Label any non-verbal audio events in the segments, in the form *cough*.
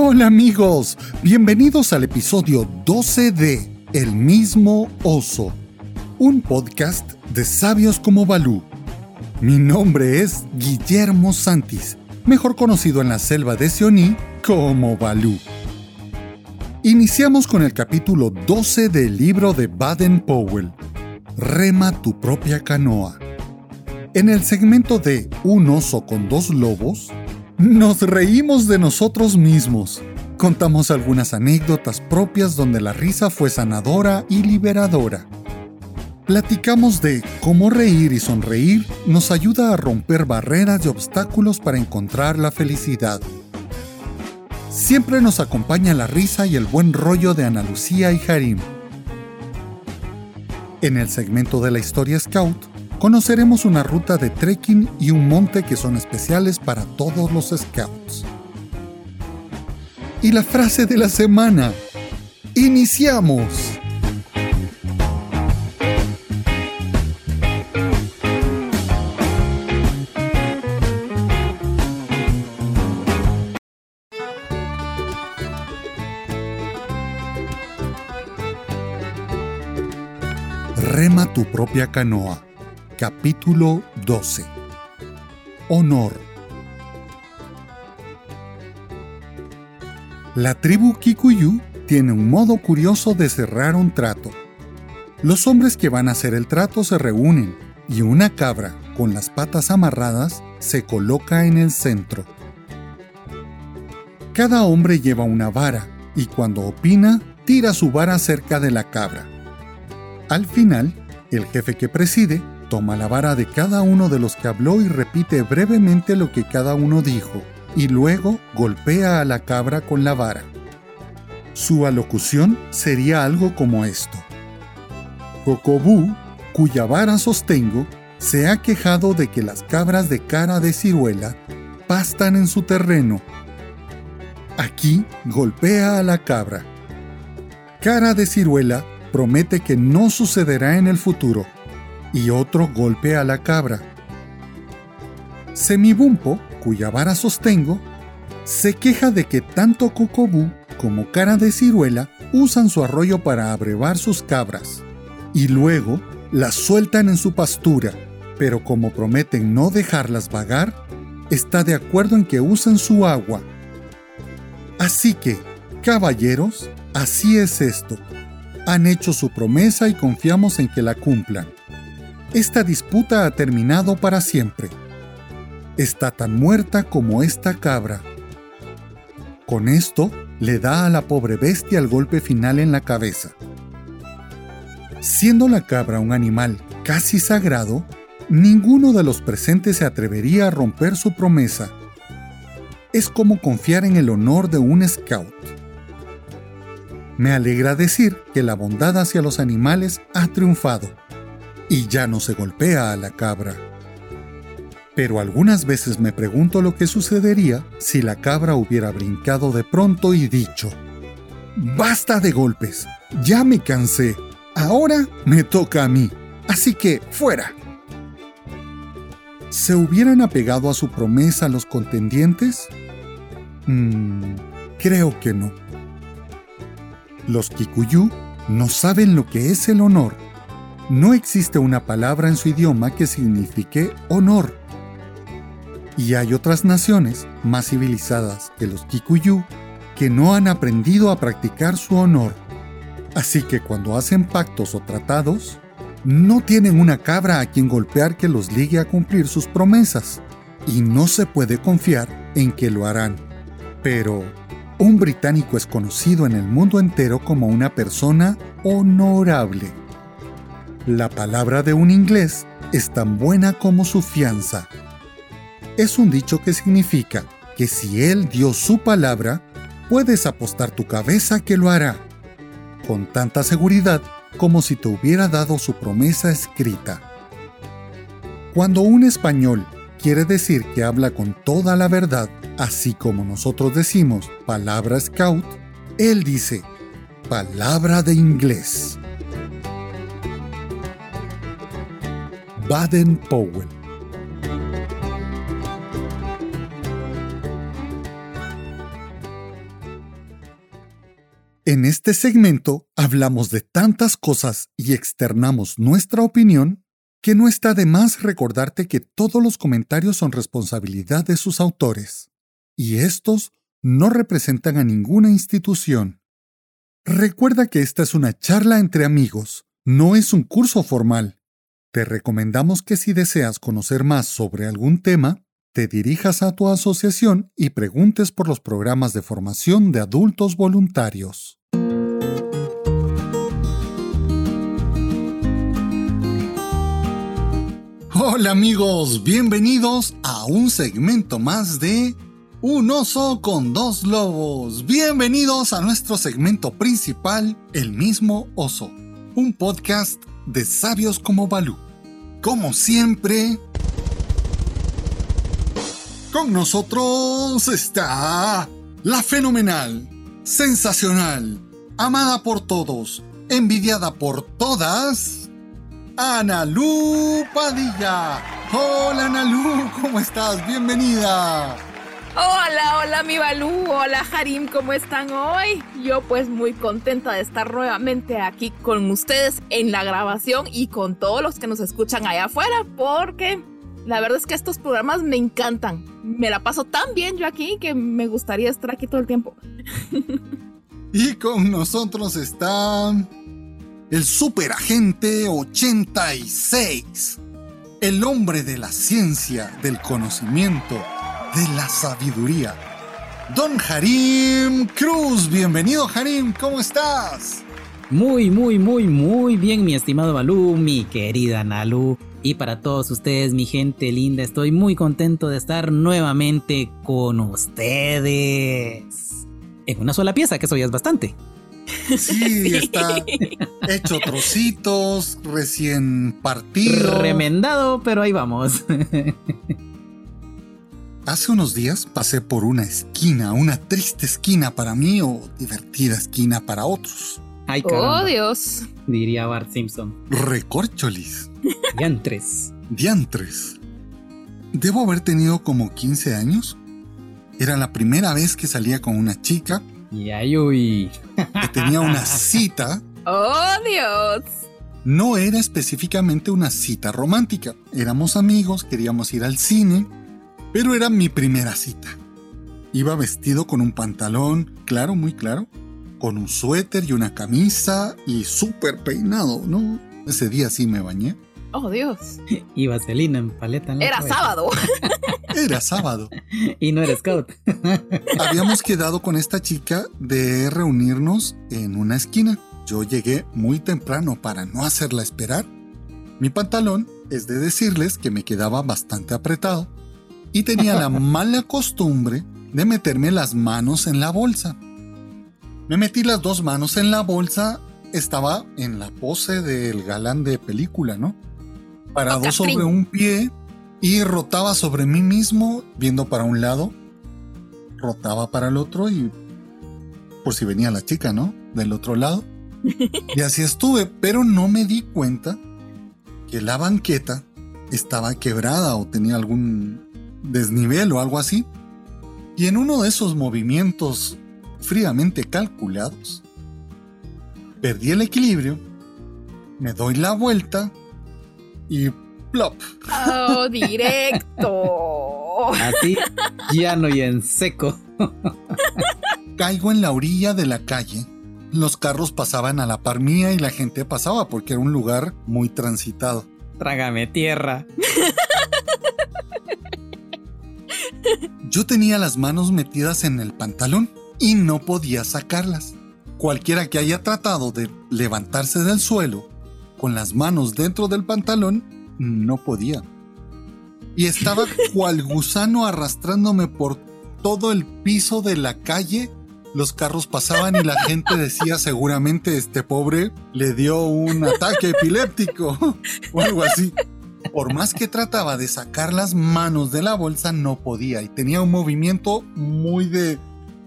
Hola amigos, bienvenidos al episodio 12 de El mismo oso, un podcast de sabios como Balú. Mi nombre es Guillermo Santis, mejor conocido en la selva de Sioní como Balú. Iniciamos con el capítulo 12 del libro de Baden Powell, Rema tu propia canoa. En el segmento de Un oso con dos lobos, nos reímos de nosotros mismos. Contamos algunas anécdotas propias donde la risa fue sanadora y liberadora. Platicamos de cómo reír y sonreír nos ayuda a romper barreras y obstáculos para encontrar la felicidad. Siempre nos acompaña la risa y el buen rollo de Ana Lucía y Harim. En el segmento de la historia Scout, conoceremos una ruta de trekking y un monte que son especiales para todos los scouts. Y la frase de la semana. ¡Iniciamos! Rema tu propia canoa Capítulo 12 Honor La tribu Kikuyu tiene un modo curioso de cerrar un trato. Los hombres que van a hacer el trato se reúnen y una cabra con las patas amarradas se coloca en el centro. Cada hombre lleva una vara y cuando opina tira su vara cerca de la cabra. Al final, el jefe que preside Toma la vara de cada uno de los que habló y repite brevemente lo que cada uno dijo, y luego golpea a la cabra con la vara. Su alocución sería algo como esto. Cocobú, cuya vara sostengo, se ha quejado de que las cabras de cara de ciruela pastan en su terreno. Aquí golpea a la cabra. Cara de ciruela promete que no sucederá en el futuro y otro golpe a la cabra. Semibumpo, cuya vara sostengo, se queja de que tanto Cocobú como Cara de Ciruela usan su arroyo para abrevar sus cabras y luego las sueltan en su pastura, pero como prometen no dejarlas vagar, está de acuerdo en que usen su agua. Así que, caballeros, así es esto. Han hecho su promesa y confiamos en que la cumplan. Esta disputa ha terminado para siempre. Está tan muerta como esta cabra. Con esto, le da a la pobre bestia el golpe final en la cabeza. Siendo la cabra un animal casi sagrado, ninguno de los presentes se atrevería a romper su promesa. Es como confiar en el honor de un scout. Me alegra decir que la bondad hacia los animales ha triunfado y ya no se golpea a la cabra. Pero algunas veces me pregunto lo que sucedería si la cabra hubiera brincado de pronto y dicho, Basta de golpes, ya me cansé, ahora me toca a mí, así que fuera. ¿Se hubieran apegado a su promesa los contendientes? Mm, creo que no. Los Kikuyu no saben lo que es el honor no existe una palabra en su idioma que signifique honor. Y hay otras naciones más civilizadas que los Kikuyu que no han aprendido a practicar su honor. Así que cuando hacen pactos o tratados, no tienen una cabra a quien golpear que los ligue a cumplir sus promesas, y no se puede confiar en que lo harán. Pero un británico es conocido en el mundo entero como una persona honorable. La palabra de un inglés es tan buena como su fianza. Es un dicho que significa que si él dio su palabra, puedes apostar tu cabeza que lo hará, con tanta seguridad como si te hubiera dado su promesa escrita. Cuando un español quiere decir que habla con toda la verdad, así como nosotros decimos palabra scout, él dice palabra de inglés. Baden-Powell. En este segmento hablamos de tantas cosas y externamos nuestra opinión que no está de más recordarte que todos los comentarios son responsabilidad de sus autores, y estos no representan a ninguna institución. Recuerda que esta es una charla entre amigos, no es un curso formal. Te recomendamos que si deseas conocer más sobre algún tema, te dirijas a tu asociación y preguntes por los programas de formación de adultos voluntarios. Hola amigos, bienvenidos a un segmento más de Un oso con dos lobos. Bienvenidos a nuestro segmento principal, El mismo oso, un podcast de sabios como Balú. Como siempre, con nosotros está la fenomenal, sensacional, amada por todos, envidiada por todas Analú Padilla. Hola Analú, ¿cómo estás? Bienvenida. Hola, hola mi Balú, hola Harim, ¿cómo están hoy? Yo pues muy contenta de estar nuevamente aquí con ustedes en la grabación y con todos los que nos escuchan allá afuera, porque la verdad es que estos programas me encantan. Me la paso tan bien yo aquí que me gustaría estar aquí todo el tiempo. y con nosotros está el superagente 86, el hombre de la ciencia, del conocimiento, de la sabiduría. Don Harim Cruz, bienvenido Harim, ¿cómo estás? Muy, muy, muy, muy bien, mi estimado Balú, mi querida Nalu. Y para todos ustedes, mi gente linda, estoy muy contento de estar nuevamente con ustedes. En una sola pieza, que eso ya es bastante. Sí, *laughs* está hecho trocitos, recién partido. Remendado, pero ahí vamos. *laughs* Hace unos días pasé por una esquina, una triste esquina para mí o divertida esquina para otros. Ay, ¡Oh, Dios! Diría Bart Simpson. Recorcholis. Diantres. Diantres. Debo haber tenido como 15 años. Era la primera vez que salía con una chica y uy. Que tenía una cita. ¡Oh, Dios! No era específicamente una cita romántica. Éramos amigos, queríamos ir al cine, pero era mi primera cita. Iba vestido con un pantalón, claro, muy claro, con un suéter y una camisa y súper peinado, ¿no? Ese día sí me bañé. Oh, Dios. *laughs* Y vaselina en paleta. Era sábado. *laughs* Era sábado. *laughs* y no era scout. Habíamos quedado con esta chica de reunirnos en una esquina. Yo llegué muy temprano para no hacerla esperar. Mi pantalón es de decirles que me quedaba bastante apretado y tenía la *laughs* mala costumbre de meterme las manos en la bolsa. Me metí las dos manos en la bolsa, estaba en la pose del galán de película, ¿no? parado sobre un pie y rotaba sobre mí mismo, viendo para un lado, rotaba para el otro y por si venía la chica, ¿no? Del otro lado. *laughs* Y así estuve, pero no me di cuenta que la banqueta estaba quebrada o tenía algún desnivel o algo así. Y en uno de esos movimientos fríamente calculados, perdí el equilibrio, me doy la vuelta y plop. Oh, directo. *laughs* Así, llano y en seco. Caigo en la orilla de la calle. Los carros pasaban a la par mía y la gente pasaba porque era un lugar muy transitado. Trágame tierra. *laughs* Yo tenía las manos metidas en el pantalón y no podía sacarlas. Cualquiera que haya tratado de levantarse del suelo con las manos dentro del pantalón, no podía. Y estaba *laughs* cual gusano arrastrándome por todo el piso de la calle. Los carros pasaban y la gente decía seguramente este pobre le dio un ataque epiléptico *laughs* o algo así. Por más que trataba de sacar las manos de la bolsa, no podía y tenía un movimiento muy de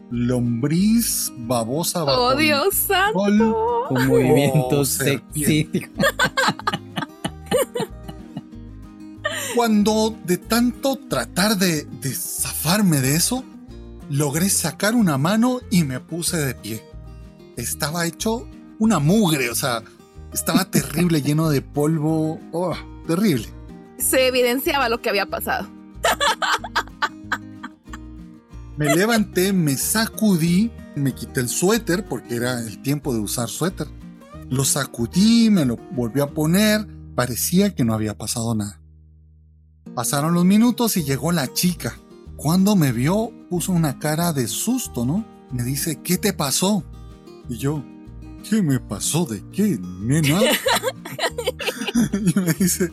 lombriz babosa. ¡Oh, Dios santo! Un movimiento sexy. Cuando de tanto tratar de, de zafarme de eso, logré sacar una mano y me puse de pie. estaba hecho una mugre, o sea, estaba terrible, lleno de polvo. Oh, terrible. Se evidenciaba lo que había pasado. Me levanté, me sacudí, me quité el suéter porque era el tiempo de usar suéter. Lo sacudí, me lo volví a poner, parecía que no había pasado nada. Pasaron los minutos y llegó la chica. Cuando me vio, puso una cara de susto, ¿no? Me dice, ¿qué te pasó? Y yo, ¿qué me pasó de qué, nena? *laughs* *laughs* y me dice,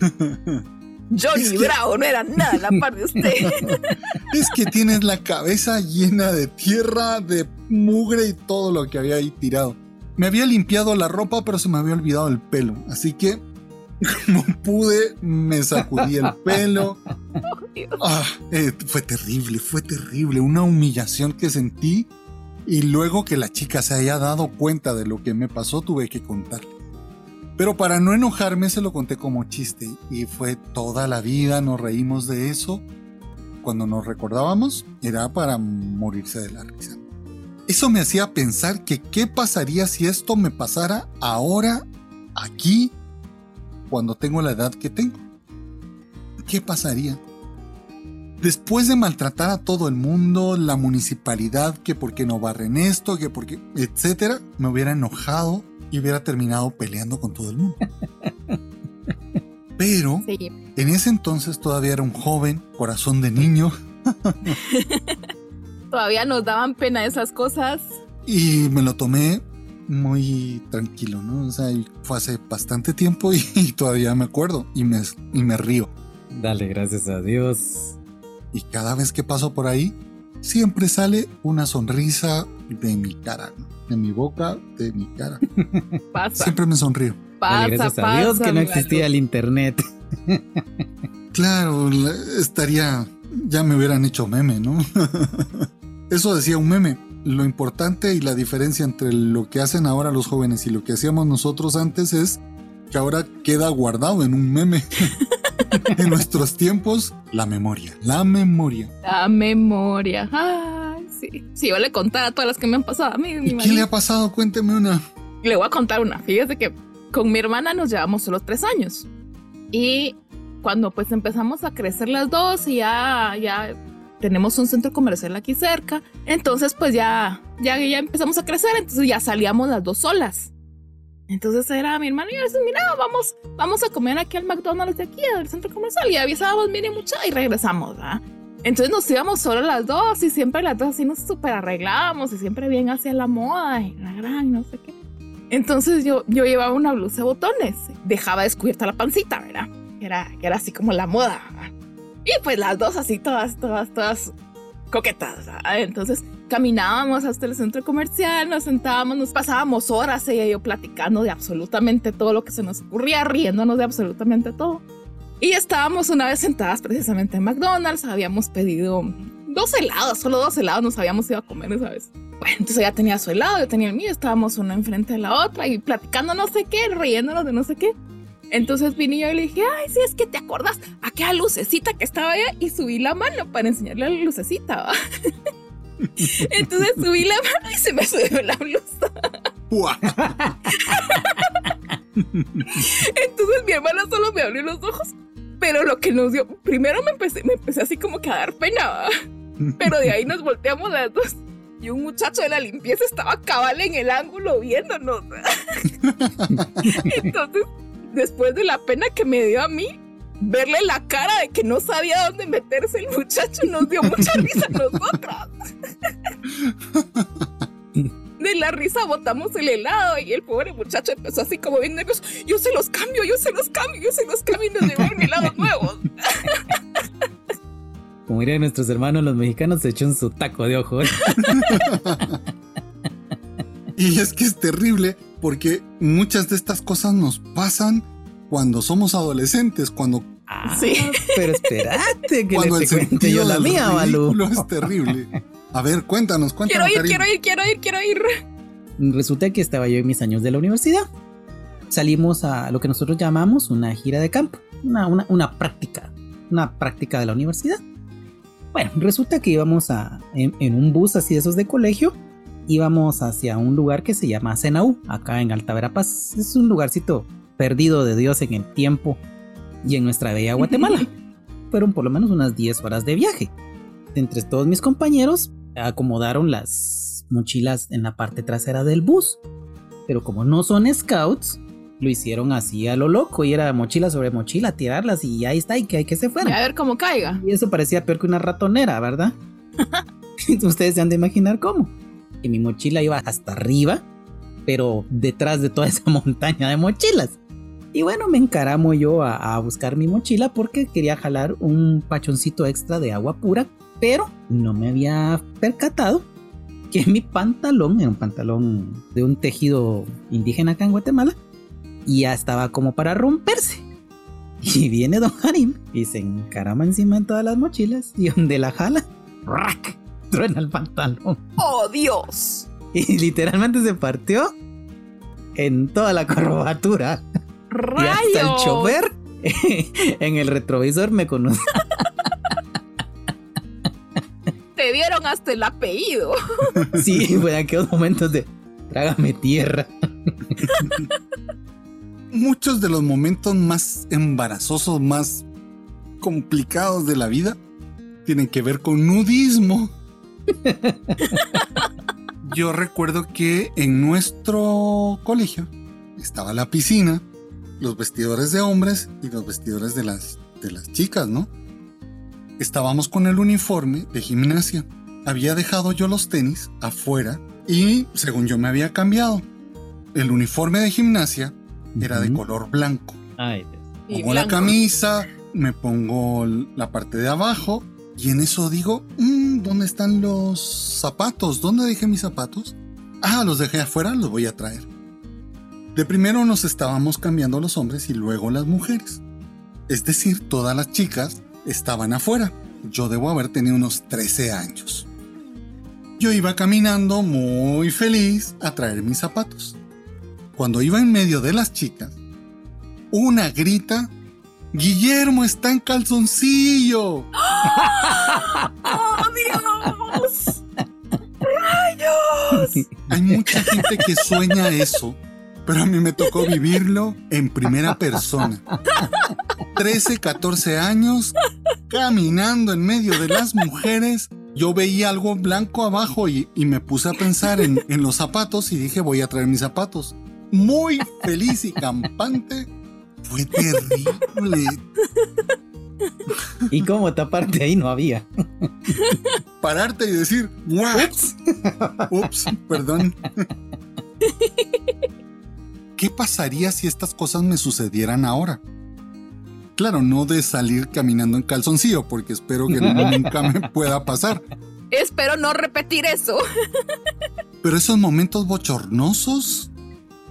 *laughs* Johnny Bravo no era nada la par de usted. *laughs* es que tienes la cabeza llena de tierra, de mugre y todo lo que había ahí tirado. Me había limpiado la ropa, pero se me había olvidado el pelo. Así que como pude, me sacudí el pelo. Ah, eh, fue terrible, fue terrible. Una humillación que sentí. Y luego que la chica se haya dado cuenta de lo que me pasó, tuve que contarle. Pero para no enojarme, se lo conté como chiste. Y fue toda la vida, nos reímos de eso. Cuando nos recordábamos, era para morirse de la risa. Eso me hacía pensar que qué pasaría si esto me pasara ahora, aquí, cuando tengo la edad que tengo. ¿Qué pasaría? Después de maltratar a todo el mundo, la municipalidad, que porque no barren esto, que porque, etcétera, me hubiera enojado y hubiera terminado peleando con todo el mundo. Pero en ese entonces todavía era un joven, corazón de niño. *laughs* todavía nos daban pena esas cosas. Y me lo tomé muy tranquilo, ¿no? O sea, fue hace bastante tiempo y, todavía me acuerdo y me, y me río. Dale, gracias a Dios. Y cada vez que paso por ahí, siempre sale una sonrisa de mi cara, ¿no? de mi boca, de mi cara. *laughs* Pasa. Siempre me sonrío. Dale, gracias a Dios que no existía el internet. claro, estaría, ya me hubieran hecho meme, ¿no? *laughs* Eso decía un meme lo importante y la diferencia entre lo que hacen ahora los jóvenes y lo que hacíamos nosotros antes es que ahora queda guardado en un meme. *laughs* *laughs* en nuestros tiempos, la memoria, la memoria. La memoria. Ay, sí. Sí, yo le contar a todas las que me han pasado a mí. ¿Y qué le ha pasado? Cuénteme una. Le voy a contar una. Fíjese que con mi hermana nos llevamos solo tres años. Y cuando pues empezamos a crecer las dos y ya, ya tenemos un centro comercial aquí cerca, entonces pues ya, ya, ya empezamos a crecer, entonces ya salíamos las dos solas. Entonces era mi hermano y yo decía, mira, vamos, vamos a comer aquí al McDonald's de aquí, del centro comercial, y avisábamos, mire mucha, y regresamos, ¿verdad? Entonces nos íbamos solo las dos y siempre las dos así nos super arreglábamos y siempre bien hacia la moda y la gran, no sé qué. Entonces yo, yo llevaba una blusa de botones, dejaba descubierta la pancita, ¿verdad? Era, era así como la moda. ¿verdad? Y pues las dos así, todas, todas, todas coquetas. Entonces caminábamos hasta el centro comercial, nos sentábamos, nos pasábamos horas ella y yo platicando de absolutamente todo lo que se nos ocurría, riéndonos de absolutamente todo. Y estábamos una vez sentadas precisamente en McDonald's, habíamos pedido dos helados, solo dos helados nos habíamos ido a comer esa vez. Bueno, entonces ella tenía su helado, yo tenía el mío, estábamos una enfrente de la otra y platicando no sé qué, riéndonos de no sé qué. Entonces vine yo y le dije, ay, sí, es que te acuerdas aquella lucecita que estaba allá y subí la mano para enseñarle la lucecita, *laughs* Entonces subí la mano y se me subió la blusa. Entonces mi hermana solo me abrió los ojos, pero lo que nos dio, primero me empecé, me empecé así como que a dar pena, pero de ahí nos volteamos las dos y un muchacho de la limpieza estaba cabal en el ángulo viéndonos. *laughs* Entonces después de la pena que me dio a mí, verle la cara de que no sabía dónde meterse el muchacho nos dio mucha *laughs* risa a nosotras. De la risa botamos el helado y el pobre muchacho empezó así como bien nervioso. Yo se los cambio, yo se los cambio, yo se los cambio y nos llevaron helados nuevos. Como dirían nuestros hermanos los mexicanos, se echó en su taco de ojo. *laughs* y es que es terrible porque muchas de estas cosas nos pasan cuando somos adolescentes, cuando... Ah, sí. Pero espérate, que cuando te cuente yo la mía, Balú. es terrible. A ver, cuéntanos, cuéntanos. Quiero ir, quiero ir, quiero ir, quiero ir. Resulta que estaba yo en mis años de la universidad. Salimos a lo que nosotros llamamos una gira de campo, una, una, una práctica, una práctica de la universidad. Bueno, resulta que íbamos a, en, en un bus así de esos de colegio íbamos hacia un lugar que se llama Senaú, acá en Alta Verapaz. Es un lugarcito perdido de Dios en el tiempo y en nuestra bella *laughs* Guatemala. Fueron por lo menos unas 10 horas de viaje. Entre todos mis compañeros acomodaron las mochilas en la parte trasera del bus. Pero como no son scouts, lo hicieron así a lo loco y era mochila sobre mochila, tirarlas y ahí está y que hay que se fueran. a ver cómo caiga. Y eso parecía peor que una ratonera, ¿verdad? *laughs* Ustedes se han de imaginar cómo. Mi mochila iba hasta arriba, pero detrás de toda *laughs* esa montaña de mochilas. Y bueno, me encaramo yo a, buscar mi mochila porque quería jalar un pachoncito extra de agua pura, pero no me había percatado que mi pantalón era un pantalón de un tejido indígena acá en Guatemala y ya estaba como para romperse. *laughs* Y viene Don Harim y se encarama encima de todas las mochilas y *laughs* donde la jala, ¡rack! Truena el pantalón. ¡Oh, Dios! Y literalmente se partió en toda la curvatura. ¡Rayos! Y hasta el chofer *laughs* en el retrovisor me conoce. Te dieron hasta el apellido. *laughs* Sí, fue aquellos momentos de trágame tierra. Muchos de los momentos más embarazosos, más complicados de la vida, tienen que ver con nudismo. *laughs* Yo recuerdo que en nuestro colegio estaba la piscina, los vestidores de hombres y los vestidores de las, de las chicas, ¿no? Estábamos con el uniforme de gimnasia. Había dejado yo los tenis afuera y, según yo me había cambiado, el uniforme de gimnasia era de color blanco. Ay, Pongo la camisa, me pongo la parte de abajo y en eso digo, mm, ¿dónde están los zapatos? ¿Dónde dejé mis zapatos? Ah, los dejé afuera, los voy a traer. De primero nos estábamos cambiando los hombres y luego las mujeres. Es decir, todas las chicas estaban afuera. Yo debo haber tenido unos 13 años. Yo iba caminando muy feliz a traer mis zapatos. Cuando iba en medio de las chicas, una grita Guillermo está en calzoncillo. ¡Oh, Dios! ¡Rayos! Hay mucha gente que sueña eso, pero a mí me tocó vivirlo en primera persona. 13, 14 años, caminando en medio de las mujeres. Yo veía algo blanco abajo y, me puse a pensar en, en los zapatos y dije voy a traer mis zapatos. Muy feliz y campante fue terrible. ¿Y cómo taparte ahí no había? Pararte y decir, Ups. Ups, perdón. ¿Qué pasaría si estas cosas me sucedieran ahora? Claro, no de salir caminando en calzoncillo, porque espero que nunca me pueda pasar. Espero no repetir eso. Pero esos momentos bochornosos,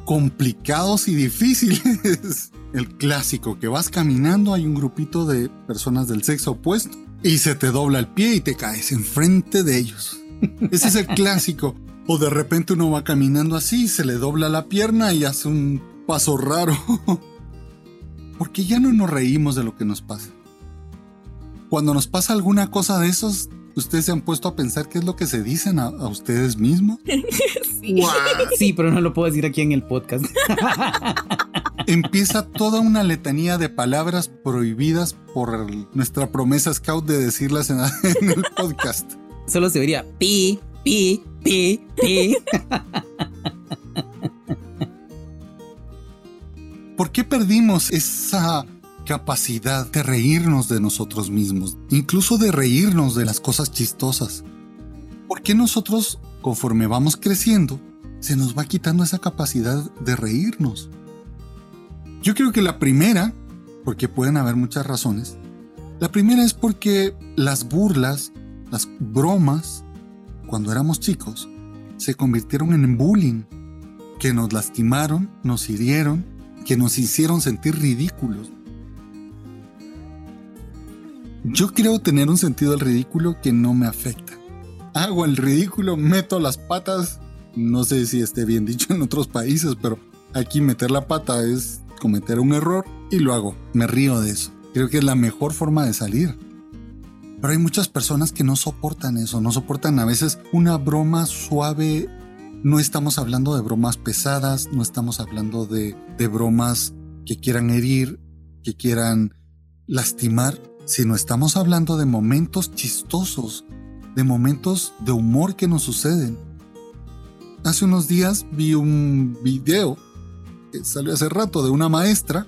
complicados y difíciles el clásico, que vas caminando, hay un grupito de personas del sexo opuesto y se te dobla el pie y te caes enfrente de ellos. *laughs* Ese es el clásico. O de repente uno va caminando así, se le dobla la pierna y hace un paso raro. *laughs* Porque ya no nos reímos de lo que nos pasa. Cuando nos pasa alguna cosa de esos, ¿ustedes se han puesto a pensar qué es lo que se dicen a, ustedes mismos? *laughs* Sí. sí, pero no lo puedo decir aquí en el podcast. *laughs* empieza toda una letanía de palabras prohibidas por nuestra promesa scout de decirlas en, *laughs* el podcast. Solo se vería pi, pi, pi, pi. ¿Por qué perdimos esa capacidad de reírnos de nosotros mismos, incluso de reírnos de las cosas chistosas? ¿Por qué nosotros, conforme vamos creciendo, se nos va quitando esa capacidad de reírnos? Yo creo que la primera, porque pueden haber muchas razones, la primera es porque las burlas, las bromas, cuando éramos chicos, se convirtieron en bullying, que nos lastimaron, nos hirieron, que nos hicieron sentir ridículos. Yo creo tener un sentido del ridículo que no me afecta. Hago el ridículo, meto las patas, no sé si esté bien dicho en otros países, pero aquí meter la pata es cometer un error y lo hago. Me río de eso. Creo que es la mejor forma de salir. Pero hay muchas personas que no soportan eso, no soportan a veces una broma suave No estamos hablando de bromas pesadas, no estamos hablando de, de bromas que quieran herir, que quieran lastimar, sino estamos hablando de momentos chistosos, de momentos de humor que nos suceden. Hace unos días vi un video que salió hace rato de una maestra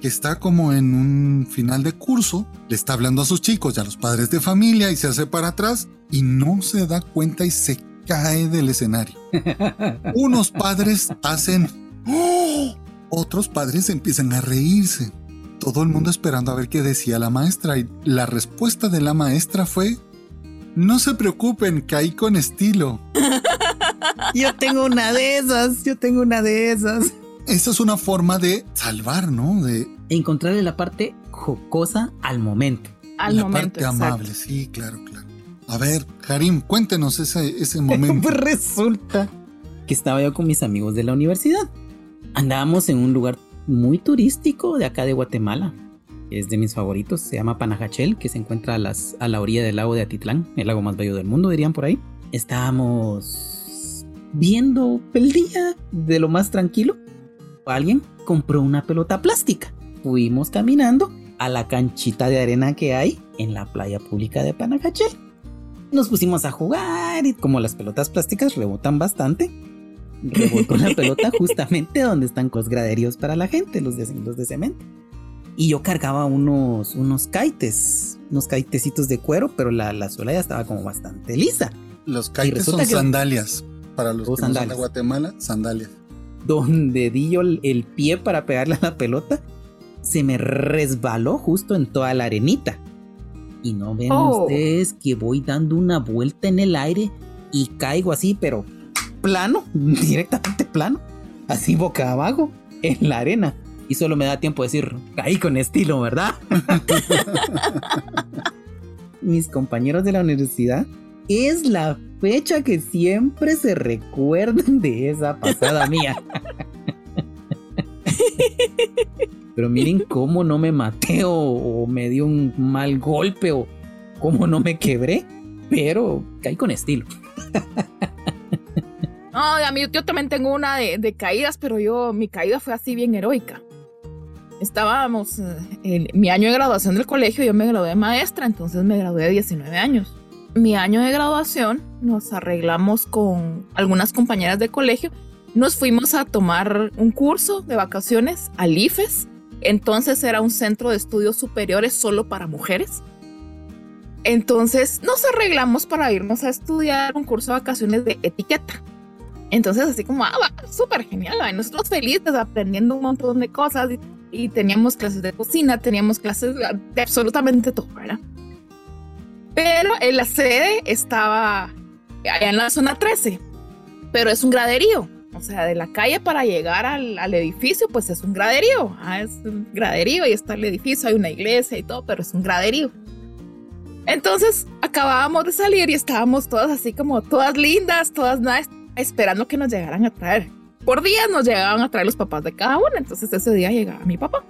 que está como en un final de curso, le está hablando a sus chicos y a los padres de familia y se hace para atrás y no se da cuenta y se cae del escenario. *laughs* Unos padres hacen... ¡Oh! Otros padres empiezan a reírse. Todo el mundo esperando a ver qué decía la maestra y la respuesta de la maestra fue... No se preocupen, caí con estilo. *laughs* Yo tengo una de esas, yo tengo una de esas. Esa es una forma de salvar, ¿no? De encontrarle la parte jocosa al momento. Al la momento. parte amable, sí, claro, claro. A ver, Karim, cuéntenos ese, ese momento. *laughs* Resulta que estaba yo con mis amigos de la universidad. Andábamos en un lugar muy turístico de acá de Guatemala. Es de mis favoritos, se llama Panajachel, que se encuentra a, la orilla del lago de Atitlán, el lago más bello del mundo, dirían por ahí. Estábamos viendo el día de lo más tranquilo. Alguien compró una pelota plástica. Fuimos caminando a la canchita de arena que hay en la playa pública de Panajachel. Nos pusimos a jugar y como las pelotas plásticas rebotan bastante, rebotó la *laughs* pelota justamente donde están los graderíos para la gente, los de, los de cemento. Y yo cargaba unos, unos kaites, unos kaitecitos de cuero, pero la, la suela ya estaba como bastante lisa. Los kites son que- sandalias. Para los Oh, que no son de sandalias. Guatemala, sandalias. Donde di yo el, el pie para pegarle a la pelota, se me resbaló justo en toda la arenita. Y no ven Oh. ustedes que voy dando una vuelta en el aire y caigo así, pero plano, *laughs* directamente plano, así boca abajo, en la arena. Y solo me da tiempo de decir, caí con estilo, ¿verdad? *laughs* Mis compañeros de la universidad, es la fecha que siempre se recuerdan de esa pasada mía. *laughs* Pero miren cómo no me maté o, me dio un mal golpe o cómo no me quebré, pero caí con estilo. No, a mí yo también tengo una de, de caídas, pero yo, mi caída fue así bien heroica. Estábamos eh, en mi año de graduación del colegio, yo me gradué de maestra, entonces me gradué de 19 años. Mi año de graduación nos arreglamos con algunas compañeras de colegio, nos fuimos a tomar un curso de vacaciones al IFES, entonces era un centro de estudios superiores solo para mujeres. Entonces nos arreglamos para irnos a estudiar un curso de vacaciones de etiqueta. Entonces, así como, ah, va, súper genial. ¿va? Nosotros felices aprendiendo un montón de cosas y, y teníamos clases de cocina, teníamos clases de absolutamente todo, ¿verdad? Pero en la sede estaba allá en la zona 13, pero es un graderío. O sea, de la calle para llegar al, al edificio, pues es un graderío. Ah, es un graderío y está el edificio, hay una iglesia y todo, pero es un graderío. Entonces acabábamos de salir y estábamos todas así como todas lindas, todas nice, esperando que nos llegaran a traer. Por días nos llegaban a traer los papás de cada una, entonces ese día llegaba mi papá.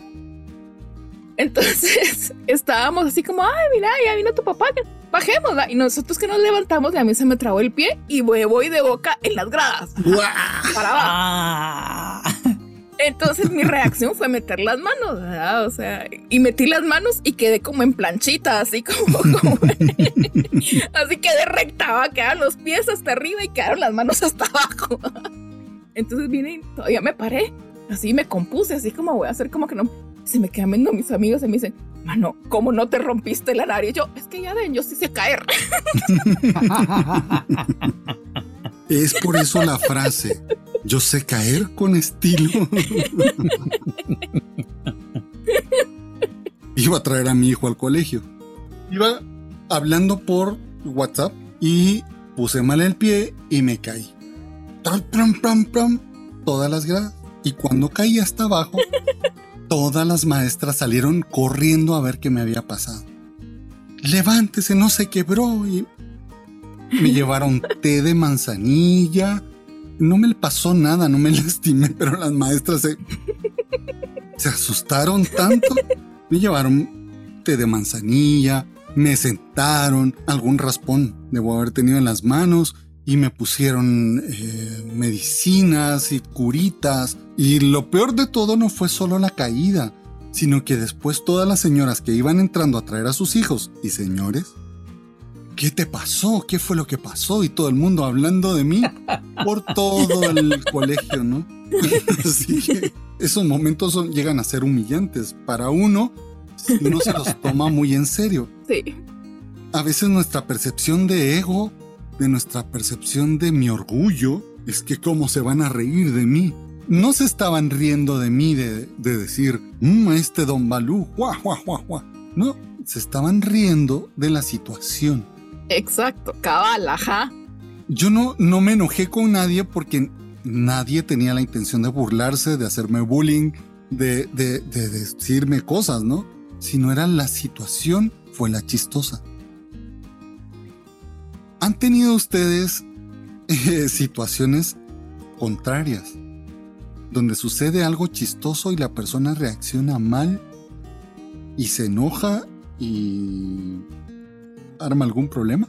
Entonces *laughs* estábamos así como, ay, mira, ya vino tu papá. ¿va?". Y nosotros que nos levantamos, y a mí se me trabó el pie y me voy de boca en las gradas. Para abajo. Entonces mi reacción fue meter las manos, ¿verdad? O sea, y metí las manos y quedé como en planchita, así como, *laughs* como- así quedé recta, quedaron los pies hasta arriba y quedaron las manos hasta abajo. Entonces vine todavía me paré, así me compuse, así como voy a hacer como que no. Se me quedan viendo mis amigos y me dicen, mano, ¿cómo no te rompiste la nariz? Yo, es que ya ven, yo sí sé caer. *laughs* Es por eso la frase, yo sé caer con estilo. *laughs* Iba a traer a mi hijo al colegio. Iba hablando por WhatsApp y puse mal el pie y me caí. Tram, pram, pram, pram, todas las gradas. Y cuando caí hasta abajo, *laughs* todas las maestras salieron corriendo a ver qué me había pasado. Levántese, no se quebró. Y me llevaron té de manzanilla. No me pasó nada, no me *laughs* lastimé, pero las maestras se, se asustaron tanto. Me llevaron té de manzanilla, me sentaron, algún raspón debo haber tenido en las manos y me pusieron eh, medicinas y curitas. Y lo peor de todo no fue solo la caída, sino que después todas las señoras que iban entrando a traer a sus hijos y señores, ¿qué te pasó? ¿Qué fue lo que pasó? Y todo el mundo hablando de mí por todo el *laughs* colegio, ¿no? *laughs* Así que esos momentos son, llegan a ser humillantes para uno si uno se los toma muy en serio. Sí. A veces nuestra percepción de ego de nuestra percepción de mi orgullo es que cómo se van a reír de mí. No se estaban riendo de mí de, decir, mmm, este don Balú, guau, guau, guau, guau. No, se estaban riendo de la situación. Exacto, cabal, ajá. Yo no, no me enojé con nadie porque nadie tenía la intención de burlarse, de hacerme bullying, de, de, de decirme cosas, ¿no? Sino era la situación, fue la chistosa. ¿Han tenido ustedes eh, situaciones contrarias? Donde sucede algo chistoso y la persona reacciona mal y se enoja y arma algún problema?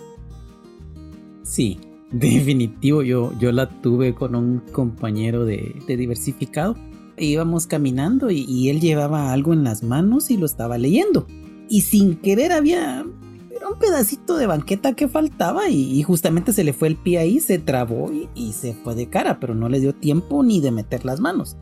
Sí, *laughs* definitivo. Yo, yo la tuve con un compañero de, diversificado. Íbamos caminando y él llevaba algo en las manos y lo estaba leyendo. Y sin querer había un pedacito de banqueta que faltaba y, justamente se le fue el pie ahí, se trabó y, se fue de cara, pero no le dio tiempo ni de meter las manos.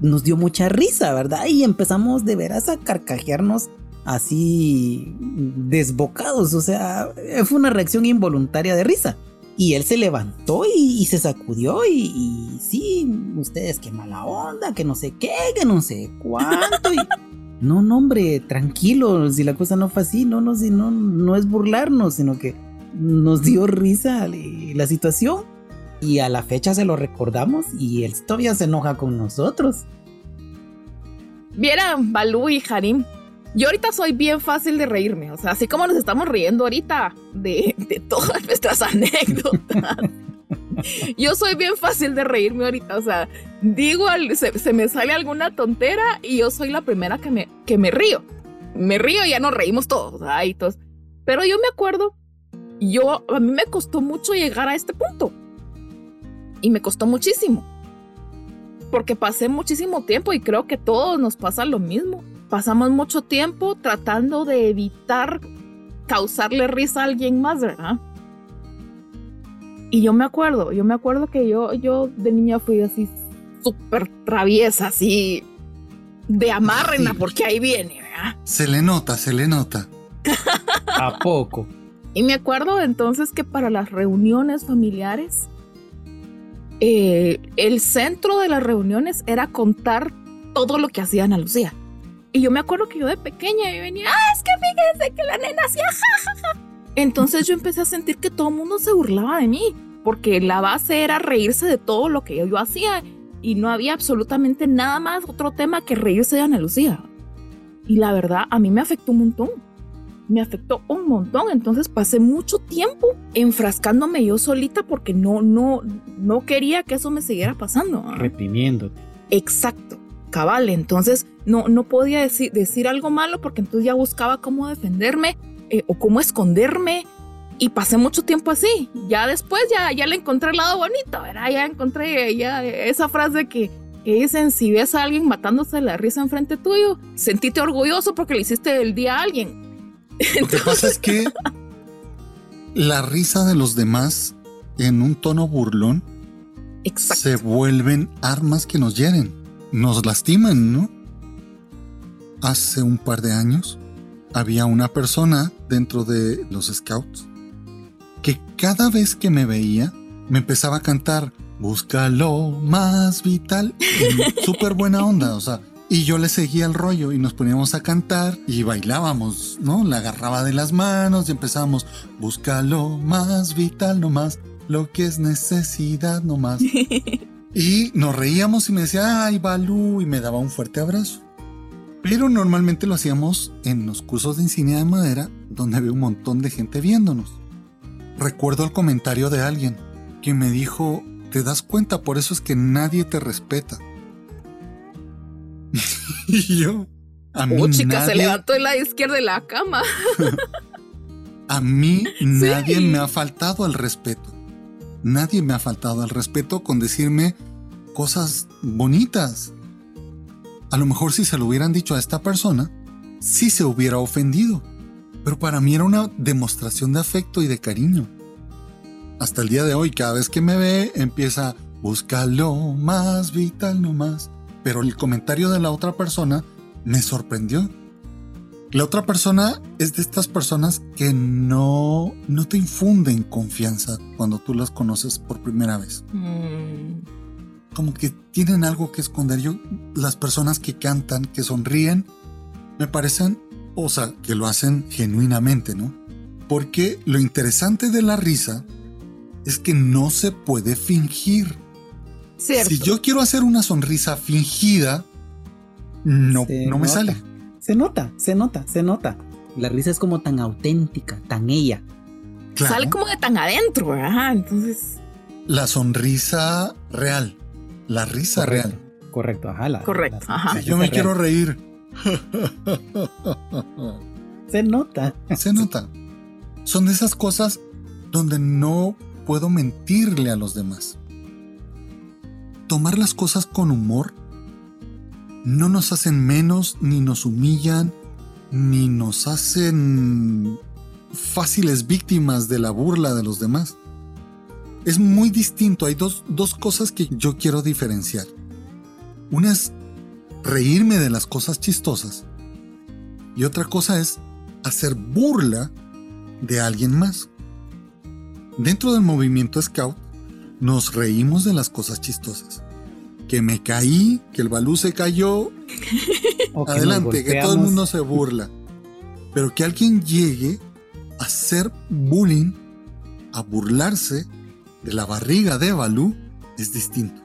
Nos dio mucha risa, ¿verdad? Y empezamos de veras a carcajearnos así desbocados, o sea, fue una reacción involuntaria de risa. Y él se levantó y, se sacudió y, y, sí, ustedes qué mala onda, que no sé qué, que no sé cuánto. Y, *laughs* no, no, hombre, tranquilo, si la cosa no fue así, no, no, si no, no es burlarnos, sino que nos dio risa la situación y a la fecha se lo recordamos y él todavía se enoja con nosotros. Vieran, Balú y Harim, yo ahorita soy bien fácil de reírme, o sea, así como nos estamos riendo ahorita de, de todas nuestras *laughs* anécdotas. Yo soy bien fácil de reírme ahorita, o sea, digo, se, me sale alguna tontera y yo soy la primera que me, que me río. Me río y ya nos reímos todos, ay, todos. Pero yo me acuerdo, yo, a mí me costó mucho llegar a este punto. Y me costó muchísimo. Porque pasé muchísimo tiempo y creo que todos nos pasa lo mismo. Pasamos mucho tiempo tratando de evitar causarle risa a alguien más, ¿verdad? Y yo me acuerdo, yo me acuerdo que yo, yo de niña fui así súper traviesa, así de amárrena, porque ahí viene, ¿verdad? Se le nota, se le nota. *laughs* ¿A poco? Y me acuerdo entonces que para las reuniones familiares, eh, el centro de las reuniones era contar todo lo que hacía Ana Lucía. Y yo me acuerdo que yo de pequeña yo venía, ah, es que fíjense que la nena hacía jajaja. Entonces yo empecé a sentir que todo el mundo se burlaba de mí, porque la base era reírse de todo lo que yo, hacía y no había absolutamente nada más otro tema que reírse de Ana Lucía. Y la verdad, a mí me afectó un montón. Me afectó un montón, entonces pasé mucho tiempo enfrascándome yo solita porque no, no, no quería que eso me siguiera pasando. Reprimiéndote. Exacto, cabal. Entonces no, no podía decir, decir algo malo porque entonces ya buscaba cómo defenderme eh, o cómo esconderme. Y pasé mucho tiempo así. Ya después ya, ya le encontré el lado bonito, ¿verdad? Ya encontré ya esa frase que, que dicen, si ves a alguien matándose la risa enfrente tuyo, sentite orgulloso porque le hiciste el día a alguien. *laughs* Lo que pasa es que la risa de los demás en un tono burlón se vuelven armas que nos hieren, nos lastiman, ¿no? Hace un par de años había una persona dentro de los scouts que cada vez que me veía me empezaba a cantar Busca lo más vital. Súper *laughs* buena onda, o sea. Y yo le seguía el rollo y nos poníamos a cantar y bailábamos, ¿no? La agarraba de las manos y empezábamos, busca lo más vital nomás, lo que es necesidad nomás. *laughs* y nos reíamos y me decía, ay, Balú, y me daba un fuerte abrazo. Pero normalmente lo hacíamos en los cursos de insignia de madera, donde había un montón de gente viéndonos. Recuerdo el comentario de alguien que me dijo, te das cuenta, por eso es que nadie te respeta. *laughs* y yo, a mí oh, chica, se levantó en la izquierda de la cama. *laughs* a mí *laughs* nadie me ha faltado al respeto. Nadie me ha faltado al respeto con decirme cosas bonitas. A lo mejor si se lo hubieran dicho a esta persona, sí se hubiera ofendido. Pero para mí era una demostración de afecto y de cariño. Hasta el día de hoy, cada vez que me ve, empieza, búscalo más vital no más. Pero el comentario de la otra persona me sorprendió. La otra persona es de estas personas que no, no te infunden confianza cuando tú las conoces por primera vez. Mm. Como que tienen algo que esconder. Yo, las personas que cantan, que sonríen, me parecen, o sea, que lo hacen genuinamente, ¿no? Porque lo interesante de la risa es que no se puede fingir. Si yo quiero hacer una sonrisa fingida, no, no me sale. Se nota, se nota, se nota. La risa es como tan auténtica, tan ella. Sale como de tan adentro, ajá, entonces. La sonrisa real. La risa real. Correcto, ajá. Correcto, ajá. yo me quiero reír. se nota. Se nota. Son de esas cosas donde no puedo mentirle a los demás. Tomar las cosas con humor no nos hacen menos, ni nos humillan, ni nos hacen fáciles víctimas de la burla de los demás. Es muy distinto, hay dos, cosas que yo quiero diferenciar. Una es reírme de las cosas chistosas y otra cosa es hacer burla de alguien más. Dentro del movimiento Scout nos reímos de las cosas chistosas que me caí, que el balú se cayó. *laughs* Adelante, que todo el mundo se burla. Pero que alguien llegue a hacer bullying, a burlarse de la barriga de Balú, es distinto.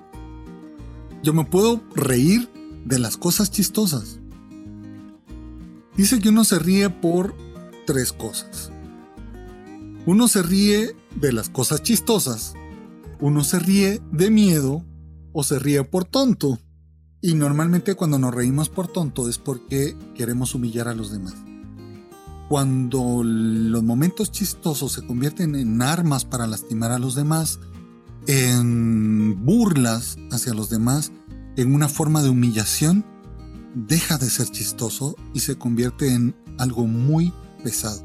Yo me puedo reír de las cosas chistosas. Dice que uno se ríe por tres cosas. Uno se ríe de las cosas chistosas. Uno se ríe de miedo o se ríe por tonto. Y normalmente cuando nos reímos por tonto es porque queremos humillar a los demás. Cuando los momentos chistosos se convierten en armas para lastimar a los demás, en burlas hacia los demás, en una forma de humillación, deja de ser chistoso y se convierte en algo muy pesado.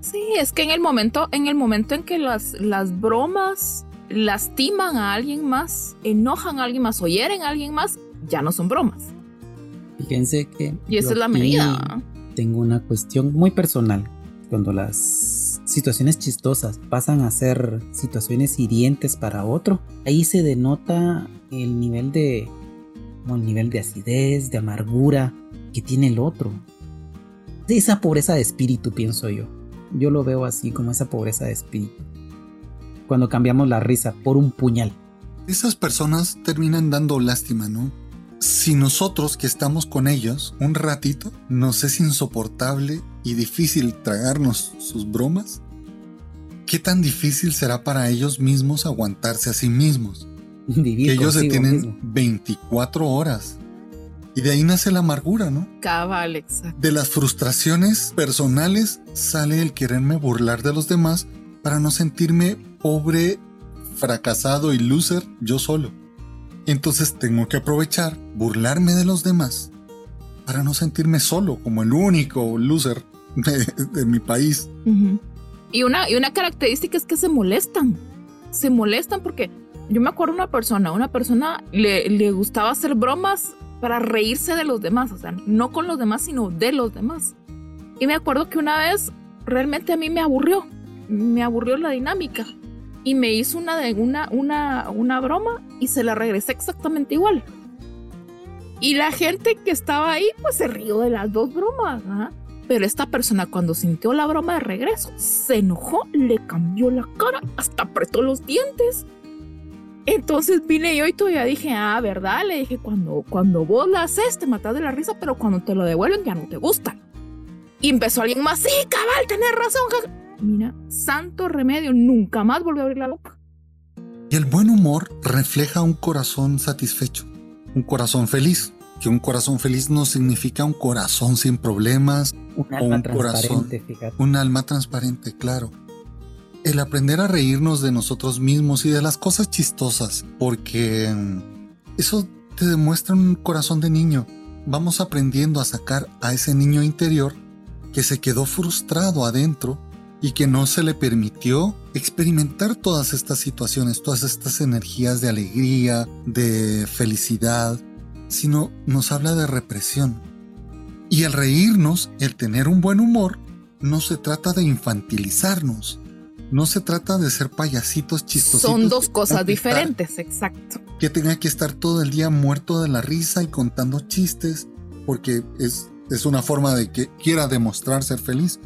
Sí, es que en el momento, en el momento en que las, las bromas lastiman a alguien más, enojan a alguien más o hieren a alguien más, ya no son bromas. Fíjense que... Y esa es la medida. Tengo una cuestión muy personal. Cuando las situaciones chistosas pasan a ser situaciones hirientes para otro, ahí se denota el nivel de... Como el nivel de acidez, de amargura que tiene el otro. Esa pobreza de espíritu, pienso yo. Yo lo veo así, como esa pobreza de espíritu cuando cambiamos la risa por un puñal. Esas personas terminan dando lástima, ¿no? Si nosotros que estamos con ellos un ratito nos es insoportable y difícil tragarnos sus bromas, ¿qué tan difícil será para ellos mismos aguantarse a sí mismos? *laughs* que ellos se tienen 24 horas. Y de ahí nace la amargura, ¿no? Cabal, exacto. De las frustraciones personales sale el quererme burlar de los demás para no sentirme pobre, fracasado y loser yo solo. Entonces tengo que aprovechar, burlarme de los demás, para no sentirme solo como el único loser de, mi país. y, una, y una característica es que se molestan. Se molestan porque yo me acuerdo una persona, una persona le, le gustaba hacer bromas para reírse de los demás, o sea, no con los demás, sino de los demás. Y me acuerdo que una vez realmente a mí me aburrió, me aburrió la dinámica y me hizo una, una, una, una broma y se la regresé exactamente igual. Y la gente que estaba ahí, pues se rió de las dos bromas. Pero esta persona cuando sintió la broma de regreso, se enojó, le cambió la cara, hasta apretó los dientes. Entonces vine yo y todavía dije, ah, ¿verdad? Le dije, cuando, cuando vos la haces, te matas de la risa, pero cuando te lo devuelven ya no te gusta. Y empezó alguien más, sí, cabal, tenés razón mira, santo remedio, nunca más volvió a abrir la boca. Y el buen humor refleja un corazón satisfecho, un corazón feliz. Que un corazón feliz no significa un corazón sin problemas. Un alma transparente, fíjate. Un alma transparente, claro. el aprender a reírnos de nosotros mismos y de las cosas chistosas, porque eso te demuestra un corazón de niño. Vamos aprendiendo a sacar a ese niño interior que se quedó frustrado adentro y que no se le permitió experimentar todas estas situaciones, todas estas energías de alegría, de felicidad, sino nos habla de represión. Y el reírnos, el tener un buen humor, no se trata de infantilizarnos, no se trata de ser payasitos chistosos. Son dos cosas diferentes, exacto. Que tenga que estar todo el día muerto de la risa y contando chistes, porque es, es una forma de que quiera demostrar ser feliz.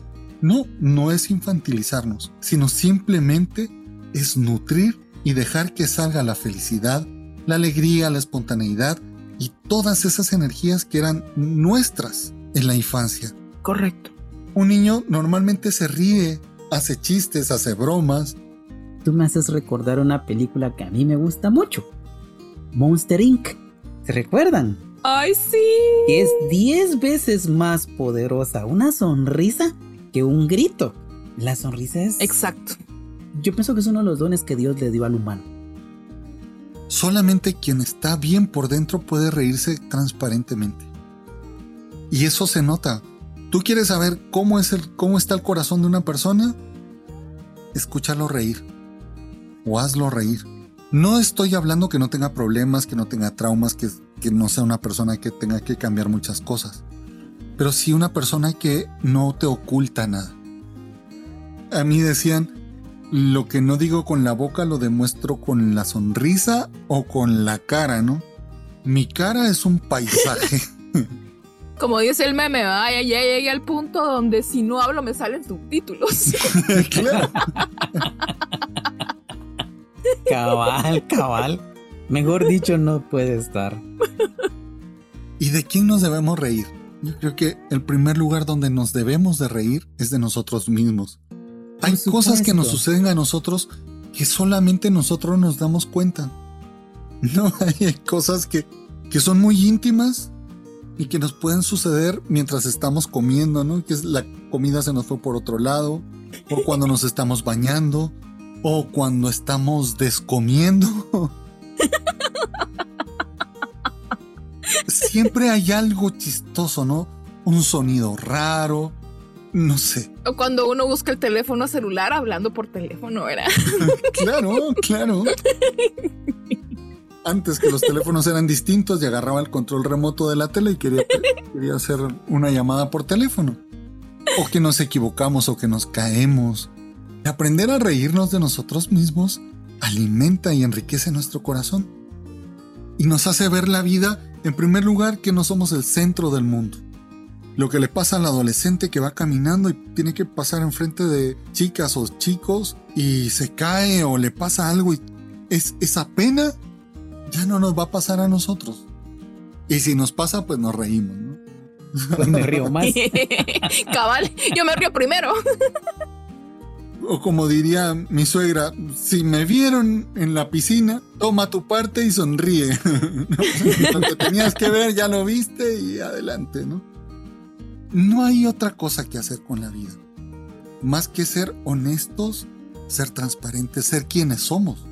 No, no es infantilizarnos, sino simplemente es nutrir y dejar que salga la felicidad, la alegría, la espontaneidad y todas esas energías que eran nuestras en la infancia. Correcto. Un niño normalmente se ríe, hace chistes, hace bromas. Tú me haces recordar una película que a mí me gusta mucho. Monster Inc. ¿Se recuerdan? ¡Ay, sí! Es 10 veces más poderosa una sonrisa que un grito. La sonrisa es... Exacto. Yo pienso que es uno de los dones que Dios le dio al humano. Solamente quien está bien por dentro puede reírse transparentemente. Y eso se nota. ¿Tú quieres saber cómo, es el, cómo está el corazón de una persona? Escúchalo reír. O hazlo reír. No estoy hablando que no tenga problemas, que no tenga traumas, que, que no sea una persona que tenga que cambiar muchas cosas. Pero sí una persona que no te oculta nada. A mí decían, lo que no digo con la boca lo demuestro con la sonrisa o con la cara, ¿no? Mi cara es un paisaje. *laughs* Como dice el meme, ya llegué al punto donde si no hablo me salen subtítulos. *laughs* claro. cabal, cabal. Mejor dicho, no puede estar. ¿Y de quién nos debemos reír? Yo creo que el primer lugar donde nos debemos de reír es de nosotros mismos. Hay cosas que nos suceden a nosotros que solamente nosotros nos damos cuenta. No, *laughs* hay cosas que, que son muy íntimas y que nos pueden suceder mientras estamos comiendo, ¿no? Que la comida se nos fue por otro lado, o cuando nos estamos bañando, o cuando estamos descomiendo. *laughs* Siempre hay algo chistoso, ¿no? Un sonido raro, no sé. O cuando uno busca el teléfono celular hablando por teléfono, ¿verdad? *laughs* claro, claro antes que los teléfonos eran distintos y agarraba el control remoto de la tele y quería, quería hacer una llamada por teléfono. O que nos equivocamos o que nos caemos. aprender a reírnos de nosotros mismos alimenta y enriquece nuestro corazón. Y nos hace ver la vida, en primer lugar, que no somos el centro del mundo. Lo que le pasa al adolescente que va caminando y tiene que pasar enfrente de chicas o chicos y se cae o le pasa algo y es esa pena ya no nos va a pasar a nosotros. Y si nos pasa, pues nos reímos, ¿no? Pues me río más. *laughs* Cabal, yo me río primero. *laughs* O como diría mi suegra, si me vieron en la piscina, toma tu parte y sonríe. *laughs* Lo que tenías que ver ya lo viste y adelante, ¿no? No hay otra cosa que hacer con la vida. Más que ser honestos, ser transparentes, ser quienes somos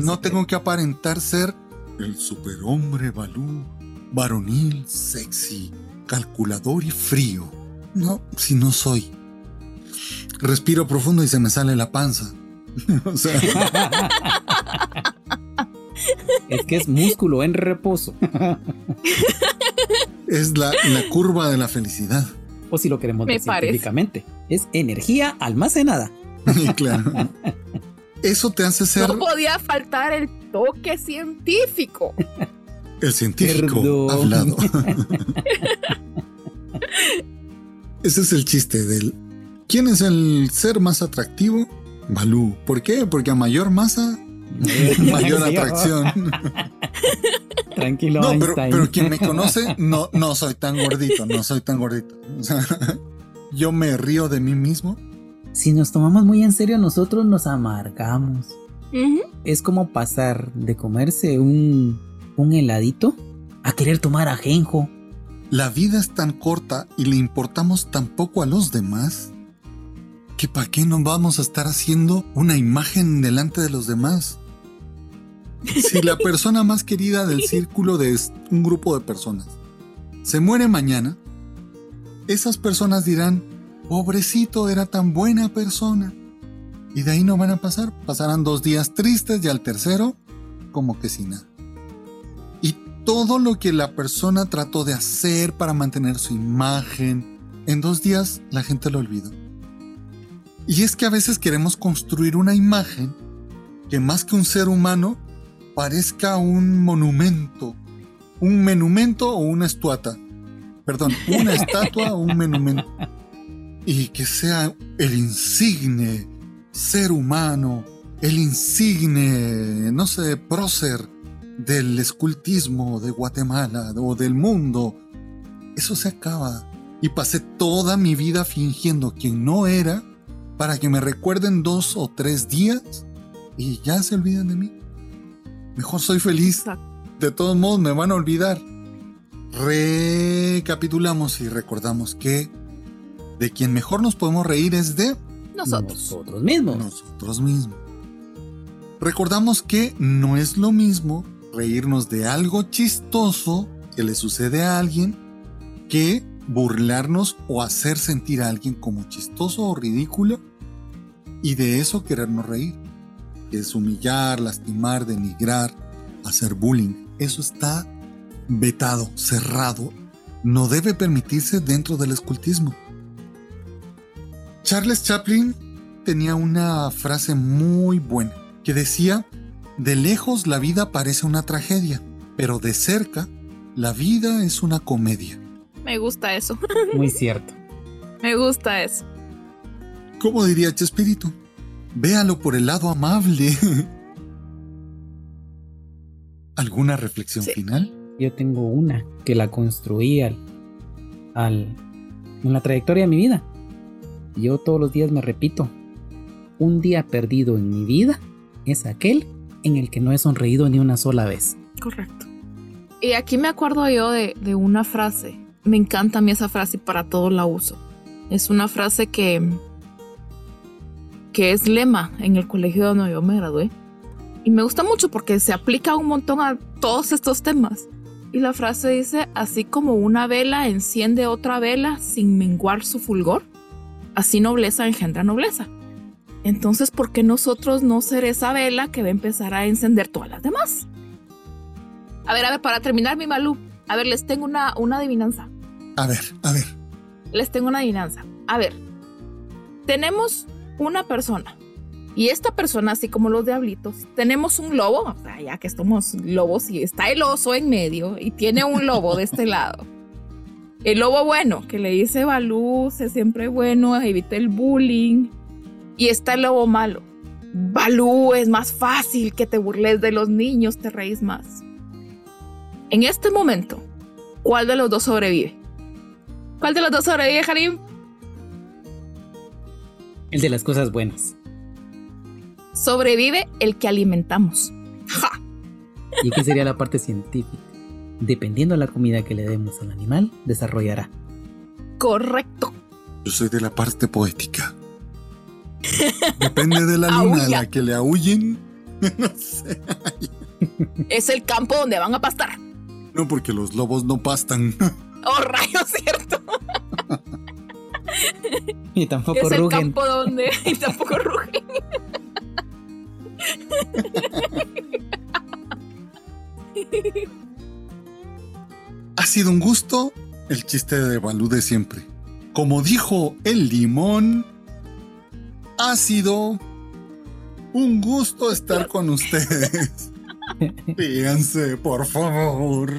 no tengo que aparentar ser el superhombre Balú, varonil, sexy, calculador y frío. No, si no soy. Respiro profundo y se me sale la panza. *laughs* o sea. es que es músculo en reposo. *laughs* es la, curva de la felicidad. O si lo queremos decir científicamente, es energía almacenada. claro. Eso te hace ser. No podía faltar el toque científico. El científico hablado. *laughs* Ese es el chiste del. ¿Quién es el ser más atractivo? Balú. ¿Por qué? Porque a mayor masa, *laughs* mayor atracción. *laughs* Tranquilo, no, pero, pero, quien me *laughs* conoce, no, no soy tan gordito, no soy tan gordito. yo me río de mí mismo si nos tomamos muy en serio, nosotros nos amargamos. Es como pasar de comerse un, un heladito a querer tomar ajenjo. La vida es tan corta y le importamos tan poco a los demás Porque ¿para qué nos vamos a estar haciendo una imagen delante de los demás? Si la *laughs* persona más querida del círculo de un grupo de personas se muere mañana, esas personas dirán, pobrecito, era tan buena persona. Y de ahí no van a pasar, pasarán dos días tristes y al tercero, como que sin nada. Y todo lo que la persona trató de hacer para mantener su imagen, en dos días la gente lo olvidó. Y es que a veces queremos construir una imagen que más que un ser humano parezca un monumento, un menumento o una estatua. Perdón, una estatua o un monumento. Y que sea el insigne ser humano, el insigne, no sé, prócer del escultismo de Guatemala o del mundo. Eso se acaba. Y pasé toda mi vida fingiendo quien no era para que me recuerden dos o tres días y ya se olviden de mí. Mejor soy feliz. De todos modos me van a olvidar. Recapitulamos y recordamos que de quien mejor nos podemos reír es de nosotros. Nosotros mismos. Nosotros mismos. Recordamos que no es lo mismo reírnos de algo chistoso que le sucede a alguien que burlarnos o hacer sentir a alguien como chistoso o ridículo y de eso querernos reír. Que es humillar, lastimar, denigrar, hacer bullying. Eso está vetado, cerrado. No debe permitirse dentro del escultismo. Charles Chaplin tenía una frase muy buena que decía, de lejos la vida parece una tragedia, pero de cerca la vida es una comedia. Me gusta eso. Muy cierto. *laughs* Me gusta eso. ¿Cómo diría Chespirito? Véalo por el lado amable. ¿Alguna reflexión final? Yo tengo una que la construí al, al, en la trayectoria de mi vida. Yo todos los días me repito, un día perdido en mi vida es aquel en el que no he sonreído ni una sola vez. Correcto. Y aquí me acuerdo yo de, de una frase. Me encanta a mí esa frase y para todo la uso. Es una frase que, que es lema en el colegio donde yo me gradué. Y me gusta mucho porque se aplica un montón a todos estos temas. Y la frase dice, así como una vela enciende otra vela sin menguar su fulgor, así nobleza engendra nobleza. Entonces, ¿por qué nosotros no ser esa vela que va a empezar a encender todas las demás? A ver, a ver, para terminar mi Malú, a ver, les tengo una, una adivinanza. A ver, a ver. Les tengo una adivinanza. A ver, tenemos una persona. Y esta persona, así como los diablitos, tenemos un lobo, ya que estamos lobos y está el oso en medio y tiene un lobo de este lado. El lobo bueno, que le dice Balú, sé siempre bueno, evite el bullying. Y está el lobo malo. Balú, es más fácil que te burles de los niños, te reís más. En este momento, ¿cuál de los dos sobrevive? ¿Cuál de los dos sobrevive, Harim? El de las cosas buenas. Sobrevive el que alimentamos. ¡Ja! ¿Y qué sería la parte científica? Dependiendo de la comida que le demos al animal, desarrollará. Correcto. Yo soy de la parte poética. Depende de la luna a la que le aúllen. *laughs* no sé. *laughs* Es el campo donde van a pastar. No, porque los lobos no pastan. *laughs* Oh, rayos, cierto. *laughs* Y tampoco es el campo donde *laughs* y tampoco rugen. Ha sido un gusto el chiste de Balú de siempre. Como dijo el limón, ha sido un gusto estar con ustedes. *laughs* Fíjense, por favor.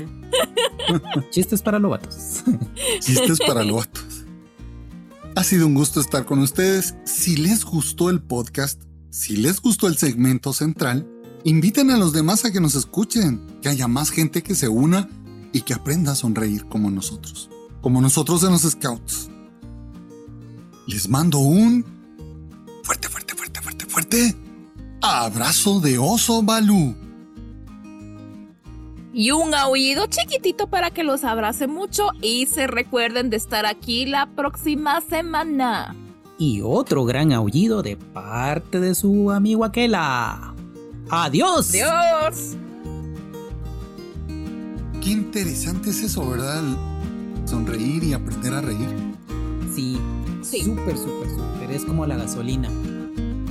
Chistes para lobatos. Chistes para lobatos. Ha sido un gusto estar con ustedes. Si les gustó el podcast, si les gustó el segmento central, inviten a los demás a que nos escuchen, que haya más gente que se una y que aprenda a sonreír como nosotros, como nosotros en los Scouts. Les mando un fuerte, fuerte, fuerte, fuerte, fuerte abrazo de oso Balú. Y un aullido chiquitito para que los abrace mucho y se recuerden de estar aquí la próxima semana. y otro gran aullido de parte de su amigo Aquela. ¡Adiós! ¡Adiós! Qué interesante es eso, ¿verdad? Sonreír y aprender a reír. Sí, sí. súper, súper, súper. Es como la gasolina.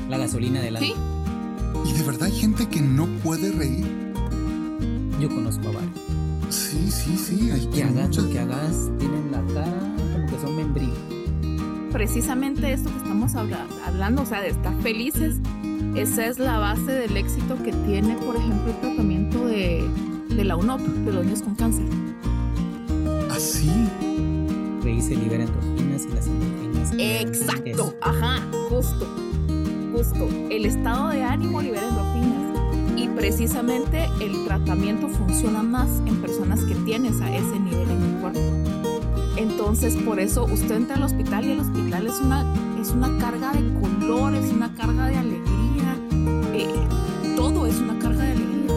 La gasolina de la... ¿Sí? ¿Y de verdad hay gente que no puede reír? Yo conozco a varios. Sí, sí, sí. Hay que hagas lo que hagas, tienen la cara como que son membrillos. Precisamente esto que estamos hablando, o sea, de estar felices, esa es la base del éxito que tiene, por ejemplo, el tratamiento de, de la UNOP, de los niños con cáncer. ¿Ah, sí? Reír se libera endorfinas y las endorfinas. Exacto, ajá, justo, justo. El estado de ánimo libera endorfinas precisamente el tratamiento funciona más en personas que tienes a ese nivel en el cuerpo. Entonces, por eso usted entra al hospital y el hospital es una, es una carga de color, es una carga de alegría, eh, todo es una carga de alegría.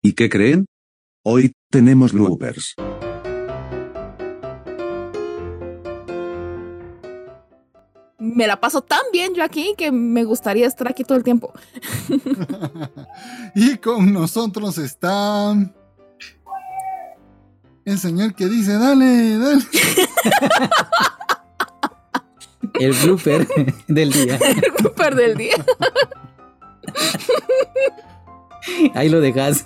¿Y qué creen? Hoy tenemos bloopers. Me la paso tan bien yo aquí que me gustaría estar aquí todo el tiempo. *laughs* y con nosotros está el señor que dice, dale, dale. *laughs* el blooper *laughs* del día. El blooper del día. Ahí lo dejas.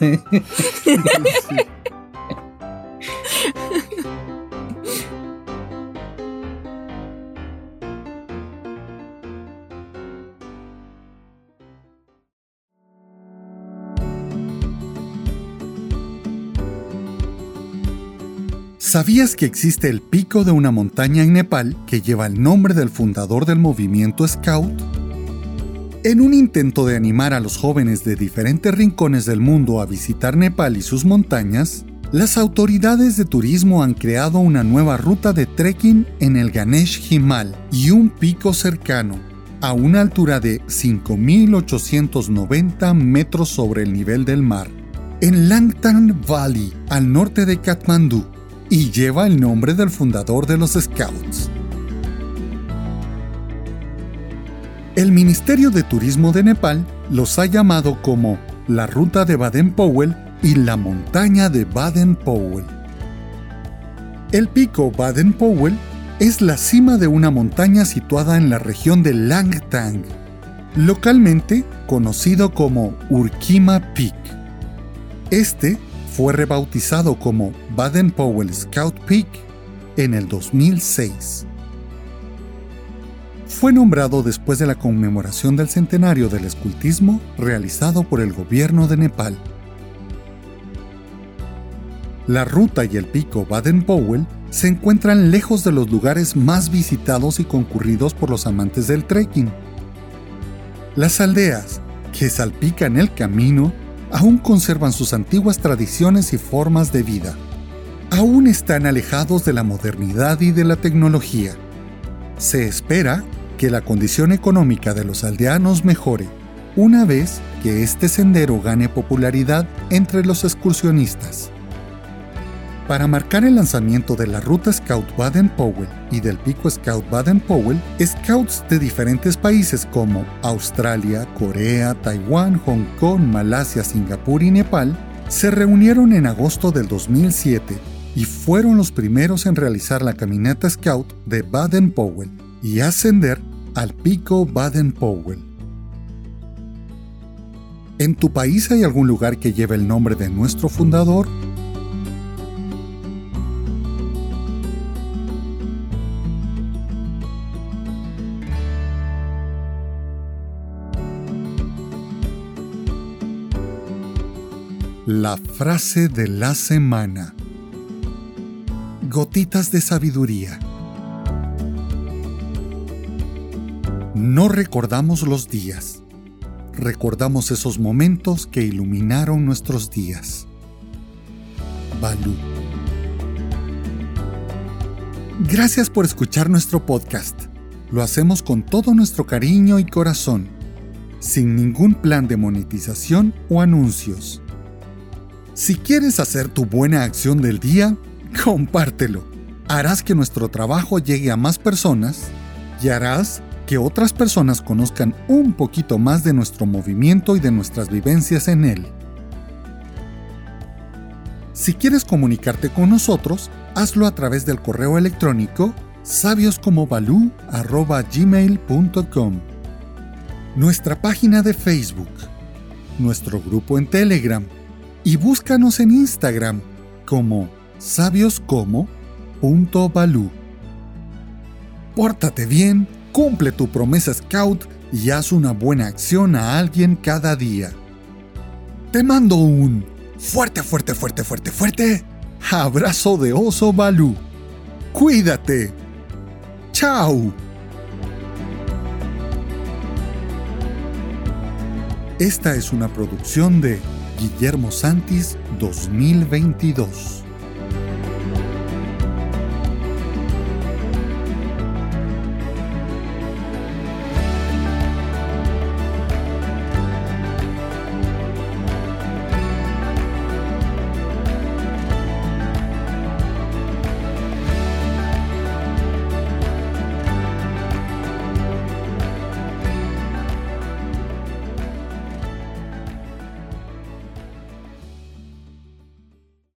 ¿Sabías que existe el pico de una montaña en Nepal que lleva el nombre del fundador del movimiento Scout? En un intento de animar a los jóvenes de diferentes rincones del mundo a visitar Nepal y sus montañas, las autoridades de turismo han creado una nueva ruta de trekking en el Ganesh Himal y un pico cercano, a una altura de 5.890 metros sobre el nivel del mar, en Langtang Valley, al norte de Katmandú y lleva el nombre del fundador de los Scouts. El Ministerio de Turismo de Nepal los ha llamado como la Ruta de Baden-Powell y la Montaña de Baden-Powell. El pico Baden-Powell es la cima de una montaña situada en la región de Langtang, localmente conocido como Urkima Peak. Este fue rebautizado como Baden-Powell Scout Peak en el 2006. Fue nombrado después de la conmemoración del centenario del escultismo realizado por el gobierno de Nepal. La ruta y el pico Baden-Powell se encuentran lejos de los lugares más visitados y concurridos por los amantes del trekking. Las aldeas que salpican el camino aún conservan sus antiguas tradiciones y formas de vida. Aún están alejados de la modernidad y de la tecnología. Se espera que la condición económica de los aldeanos mejore una vez que este sendero gane popularidad entre los excursionistas. Para marcar el lanzamiento de la ruta Scout Baden-Powell y del pico Scout Baden-Powell, scouts de diferentes países como Australia, Corea, Taiwán, Hong Kong, Malasia, Singapur y Nepal se reunieron en agosto del 2007 y fueron los primeros en realizar la caminata Scout de Baden-Powell y ascender al pico Baden-Powell. ¿En tu país hay algún lugar que lleve el nombre de nuestro fundador? La frase de la semana. Gotitas de sabiduría. No recordamos los días, recordamos esos momentos que iluminaron nuestros días. Balú. Gracias por escuchar nuestro podcast. Lo hacemos con todo nuestro cariño y corazón, sin ningún plan de monetización o anuncios Si quieres hacer tu buena acción del día, compártelo. Harás que nuestro trabajo llegue a más personas y harás que otras personas conozcan un poquito más de nuestro movimiento y de nuestras vivencias en él. Si quieres comunicarte con nosotros, hazlo a través del correo electrónico sabioscomobalú.gmail.com Nuestra página de Facebook, nuestro grupo en Telegram y búscanos en Instagram como sabioscomo.balú. Pórtate bien, cumple tu promesa Scout y haz una buena acción a alguien cada día. Te mando un fuerte, fuerte, fuerte, fuerte, fuerte abrazo de oso Balú. Cuídate. Chao. Esta es una producción de Guillermo Santis 2022.